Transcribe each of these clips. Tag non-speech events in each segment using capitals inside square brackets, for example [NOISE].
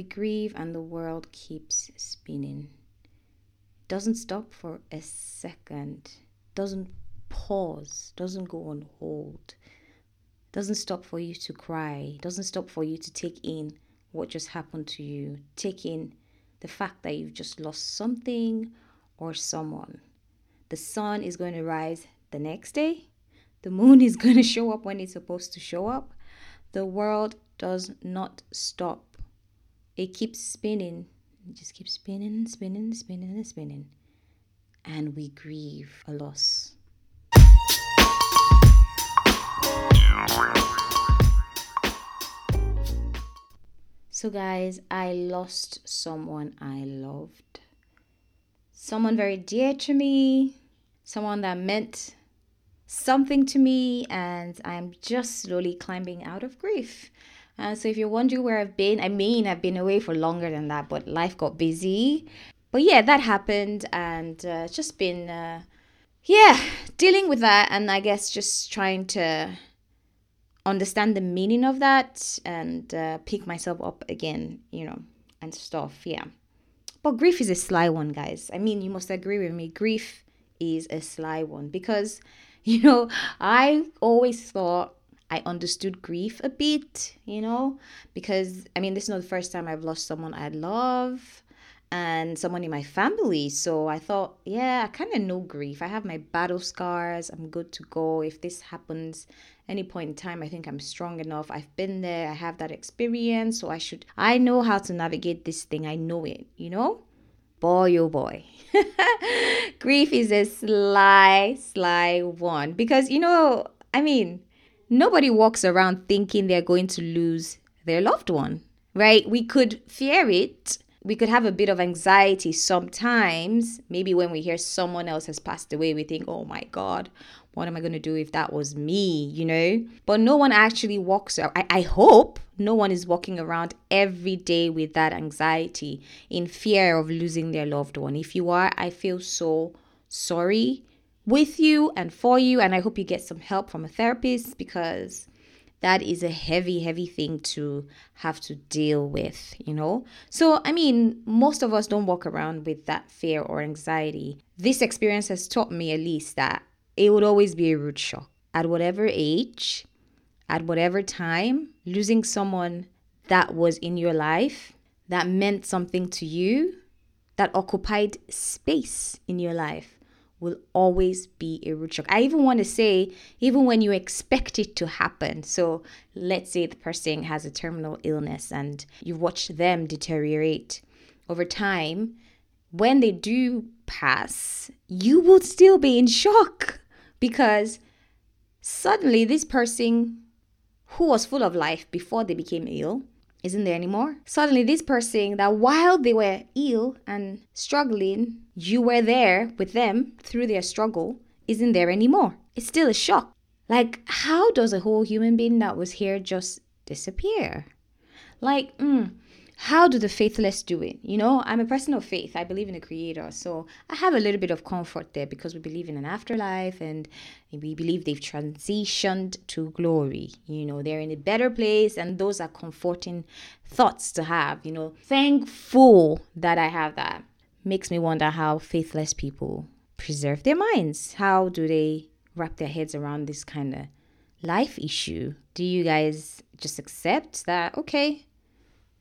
We grieve and the world keeps spinning. Doesn't stop for a second. Doesn't pause. Doesn't go on hold. Doesn't stop for you to cry. Doesn't stop for you to take in what just happened to you. Take in the fact that you've just lost something or someone. The sun is going to rise the next day. The moon is [LAUGHS] going to show up when it's supposed to show up. The world does not stop. It keeps spinning. It just keeps spinning, spinning, spinning, and spinning. And we grieve a loss. So, guys, I lost someone I loved. Someone very dear to me, someone that meant something to me, and I'm just slowly climbing out of grief. Uh, so, if you're wondering where I've been, I mean, I've been away for longer than that, but life got busy. But yeah, that happened, and uh, just been, uh, yeah, dealing with that, and I guess just trying to understand the meaning of that and uh, pick myself up again, you know, and stuff. Yeah. But grief is a sly one, guys. I mean, you must agree with me. Grief is a sly one because, [LAUGHS] you know, I always thought I understood grief a bit, you know, because I mean, this is not the first time I've lost someone I love and someone in my family. So I thought, yeah, I kind of know grief. I have my battle scars. I'm good to go. If this happens any point in time, I think I'm strong enough. I've been there. I have that experience. So I should, I know how to navigate this thing. I know it, you know? Boy, oh boy. [LAUGHS] grief is a sly, sly one. Because, you know, I mean, nobody walks around thinking they're going to lose their loved one, right? We could fear it we could have a bit of anxiety sometimes. Maybe when we hear someone else has passed away, we think, oh my God, what am I going to do if that was me, you know? But no one actually walks, I, I hope no one is walking around every day with that anxiety in fear of losing their loved one. If you are, I feel so sorry with you and for you. And I hope you get some help from a therapist because that is a heavy, heavy thing to have to deal with, you know? So, I mean, most of us don't walk around with that fear or anxiety. This experience has taught me at least that it would always be a rude shock. At whatever age, at whatever time, losing someone that was in your life, that meant something to you, that occupied space in your life will always be a root shock. I even want to say, even when you expect it to happen. So let's say the person has a terminal illness and you watch them deteriorate over time. When they do pass, you will still be in shock because suddenly this person who was full of life before they became ill isn't there anymore. Suddenly, this person that while they were ill and struggling, you were there with them through their struggle, isn't there anymore. It's still a shock. Like, how does a whole human being that was here just disappear? Like, mm, how do the faithless do it? You know, I'm a person of faith. I believe in a creator. So I have a little bit of comfort there because we believe in an afterlife and we believe they've transitioned to glory. You know, they're in a better place and those are comforting thoughts to have. You know, thankful that I have that. Makes me wonder how faithless people preserve their minds. How do they wrap their heads around this kind of life issue? Do you guys just accept that, okay,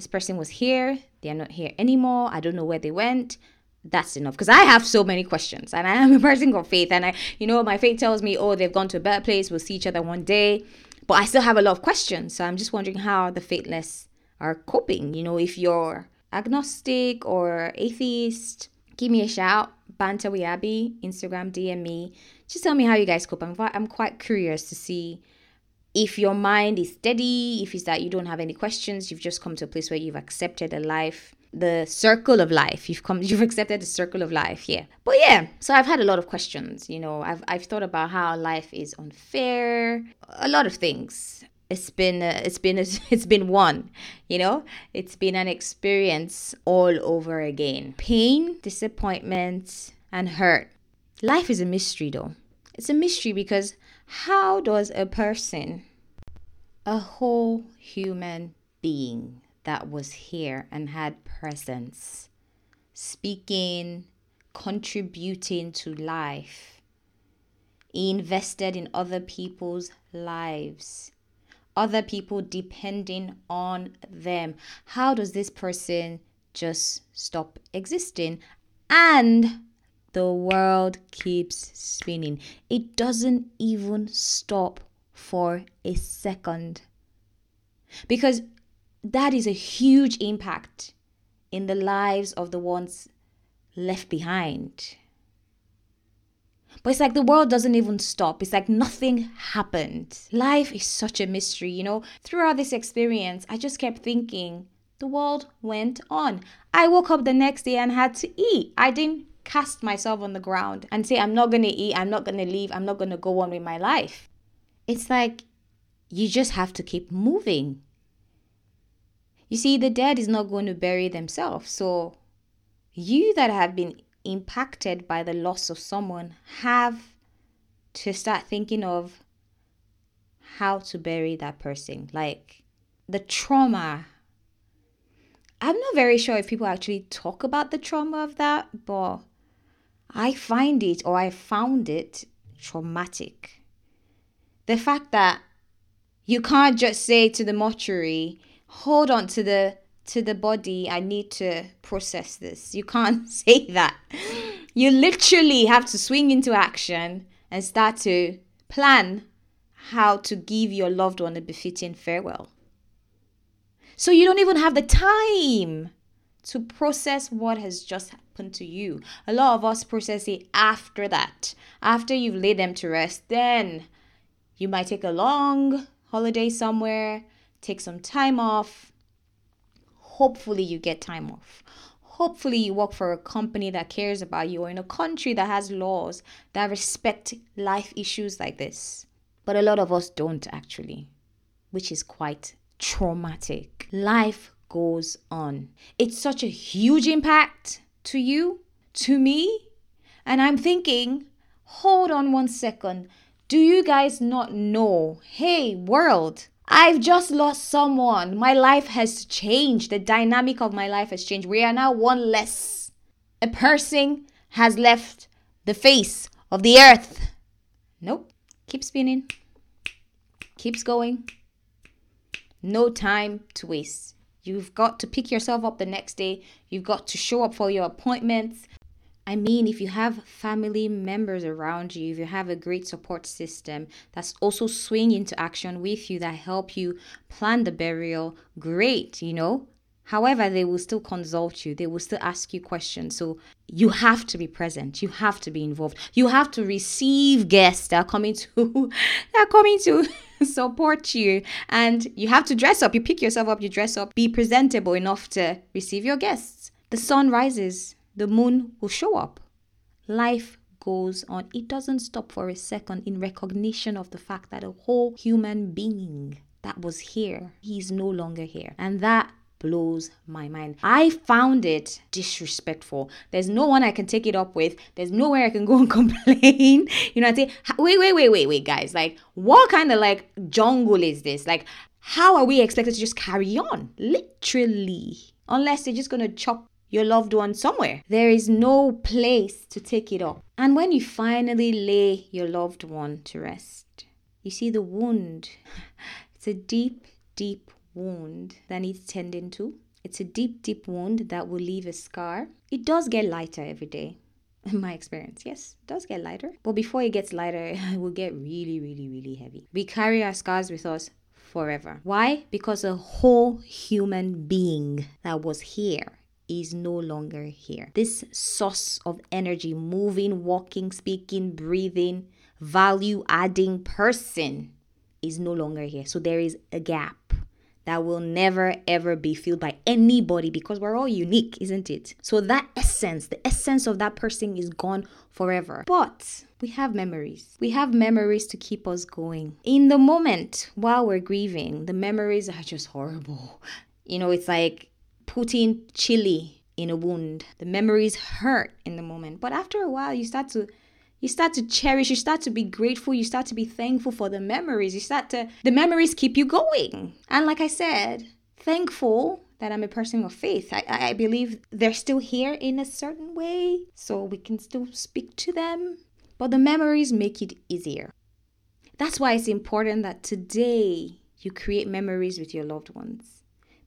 this person was here, they're not here anymore, I don't know where they went. That's enough because I have so many questions and I am a [LAUGHS] person of faith. And I, you know, my faith tells me, oh, they've gone to a better place, we'll see each other one day. But I still have a lot of questions. So I'm just wondering how the faithless are coping. You know, if you're agnostic or atheist, give me a shout. Banter with Abby, Instagram, DM me. Just tell me how you guys cope. I'm, I'm quite curious to see if your mind is steady, if it's that you don't have any questions, you've just come to a place where you've accepted a life, the circle of life. You've come, [LAUGHS] you've accepted the circle of life. Yeah. But yeah, so I've had a lot of questions. You know, I've I've thought about how life is unfair, a lot of things. It's been uh, it's been [LAUGHS] it's been one, you know. It's been an experience all over again. Pain, disappointment, and hurt. Life is a mystery, though. It's a mystery because how does a person, a whole human being that was here and had presence, speaking, contributing to life. Invested in other people's lives, other people depending on them. How does this person just stop existing? And the world keeps spinning. It doesn't even stop for a second. Because that is a huge impact in the lives of the ones left behind. But it's like the world doesn't even stop. It's like nothing happened. Life is such a mystery, you know. Throughout this experience, I just kept thinking the world went on. I woke up the next day and had to eat. I didn't cast myself on the ground and say, I'm not going to eat, I'm not going to leave, I'm not going to go on with my life. It's like you just have to keep moving. You see, the dead is not going to bury themselves. So, you that have been impacted by the loss of someone have to start thinking of how to bury that person. Like the trauma. I'm not very sure if people actually talk about the trauma of that, but I find it or I found it traumatic. The fact that you can't just say to the mortuary, hold on to the to the body, I need to process this. You can't [LAUGHS] say that. You literally have to swing into action and start to plan how to give your loved one a befitting farewell. So you don't even have the time to process what has just to you. A lot of us process it after that. After you've laid them to rest, then you might take a long holiday somewhere, take some time off. Hopefully, you get time off. Hopefully, you work for a company that cares about you or in a country that has laws that respect life issues like this. But a lot of us don't actually, which is quite traumatic. Life goes on. It's such a huge impact to you, to me. And I'm thinking, hold on one second. Do you guys not know? Hey, world, I've just lost someone. My life has changed. The dynamic of my life has changed. We are now one less. A person has left the face of the earth. Nope. Keep spinning. Keeps going. No time to waste. You've got to pick yourself up the next day. You've got to show up for your appointments. I mean, if you have family members around you, if you have a great support system that's also swinging into action with you that help you plan the burial, great, you know. However, they will still consult you. They will still ask you questions. So you have to be present. You have to be involved. You have to receive guests that are coming to [LAUGHS] that are coming to [LAUGHS] support you. And you have to dress up. You pick yourself up, you dress up, be presentable enough to receive your guests. The sun rises the moon will show up. Life goes on. It doesn't stop for a second in recognition of the fact that a whole human being that was here, he's no longer here. And that blows my mind. I found it disrespectful. There's no one I can take it up with. There's nowhere I can go and [LAUGHS] complain. You know, what I say, wait, wait, wait, wait, wait, guys. Like, what kind of like jungle is this? Like, how are we expected to just carry on? Literally. Unless they're just gonna chop your loved one somewhere. There is no place to take it up. And when you finally lay your loved one to rest, you see the wound. [LAUGHS] It's a deep, deep wound that needs tending to. It's a deep, deep wound that will leave a scar. It does get lighter every day. In my experience, yes, it does get lighter. But before it gets lighter, [LAUGHS] it will get really, really, really heavy. We carry our scars with us forever. Why? Because a whole human being that was here is no longer here. This source of energy, moving, walking, speaking, breathing, value adding person is no longer here. So there is a gap that will never ever be filled by anybody because we're all unique, isn't it? So that essence, the essence of that person is gone forever. But we have memories. We have memories to keep us going. In the moment while we're grieving, the memories are just horrible. You know, it's like putting chili in a wound. The memories hurt in the moment, but after a while, you start to you start to cherish, you start to be grateful, you start to be thankful for the memories. You start to the memories keep you going. And like I said, thankful that I'm a person of faith. I, I believe they're still here in a certain way, so we can still speak to them. But the memories make it easier. That's why it's important that today you create memories with your loved ones.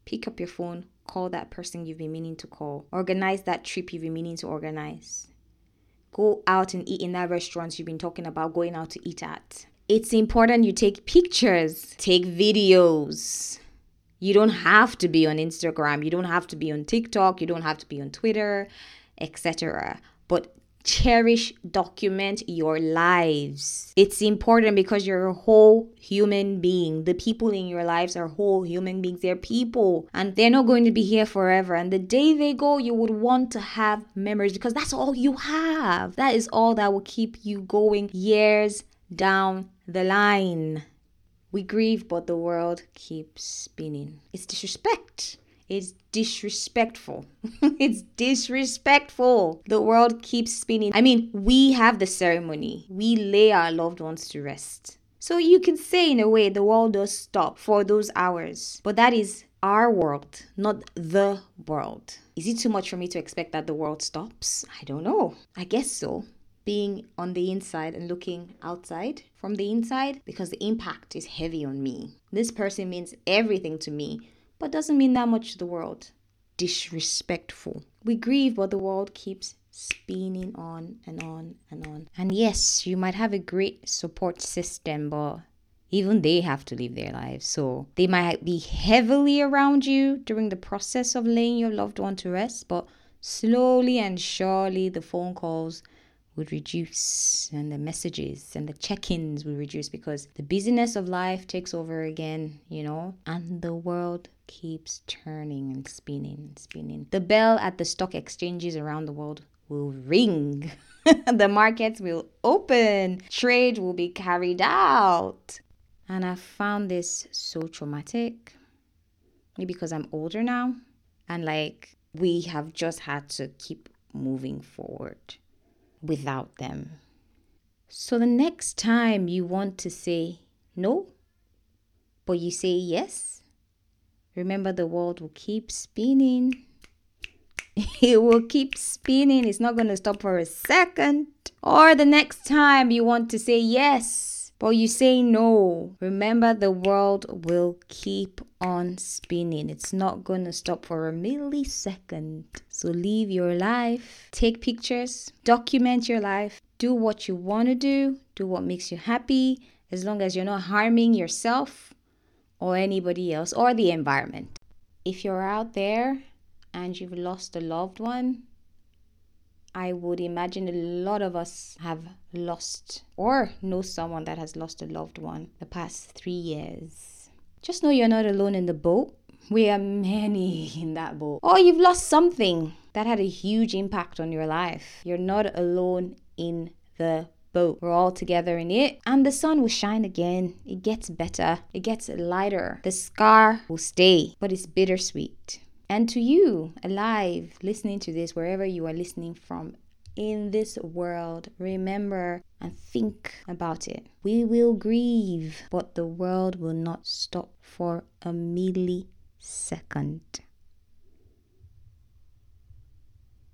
Pick up your phone, call that person you've been meaning to call, organize that trip you've been meaning to organize. Go out and eat in that restaurant you've been talking about going out to eat at. It's important you take pictures, take videos. You don't have to be on Instagram, you don't have to be on TikTok, you don't have to be on Twitter, etc. But cherish, document your lives. It's important because you're a whole human being. The people in your lives are whole human beings. They're people and they're not going to be here forever. And the day they go, you would want to have memories because that's all you have. That is all that will keep you going years down the line. We grieve, but the world keeps spinning. It's disrespect. It's disrespectful. [LAUGHS] it's disrespectful. The world keeps spinning. I mean, we have the ceremony, we lay our loved ones to rest. So you can say, in a way, the world does stop for those hours. But that is our world, not the world. Is it too much for me to expect that the world stops? I don't know. I guess so. Being on the inside and looking outside from the inside because the impact is heavy on me. This person means everything to me but doesn't mean that much to the world. Disrespectful. We grieve, but the world keeps spinning on and on and on. And yes, you might have a great support system, but even they have to live their lives. So they might be heavily around you during the process of laying your loved one to rest, but slowly and surely the phone calls would reduce and the messages and the check-ins will reduce because the busyness of life takes over again, you know, and the world keeps turning and spinning and spinning. The bell at the stock exchanges around the world will ring. [LAUGHS] the markets will open. Trade will be carried out. And I found this so traumatic. Maybe because I'm older now and like we have just had to keep moving forward without them. So the next time you want to say no, but you say yes, remember the world will keep spinning. [LAUGHS] it will keep spinning. It's not going to stop for a second. Or the next time you want to say yes, but you say no. Remember, the world will keep on spinning. It's not going to stop for a millisecond. So live your life, take pictures, document your life, do what you want to do, do what makes you happy, as long as you're not harming yourself or anybody else or the environment. If you're out there and you've lost a loved one, I would imagine a lot of us have lost or know someone that has lost a loved one the past three years. Just know you're not alone in the boat. We are many [LAUGHS] in that boat. Or you've lost something that had a huge impact on your life. You're not alone in the boat. We're all together in it. And the sun will shine again. It gets better. It gets lighter. The scar will stay, but it's bittersweet. And to you, alive, listening to this, wherever you are listening from in this world, remember and think about it. We will grieve, but the world will not stop for a millisecond.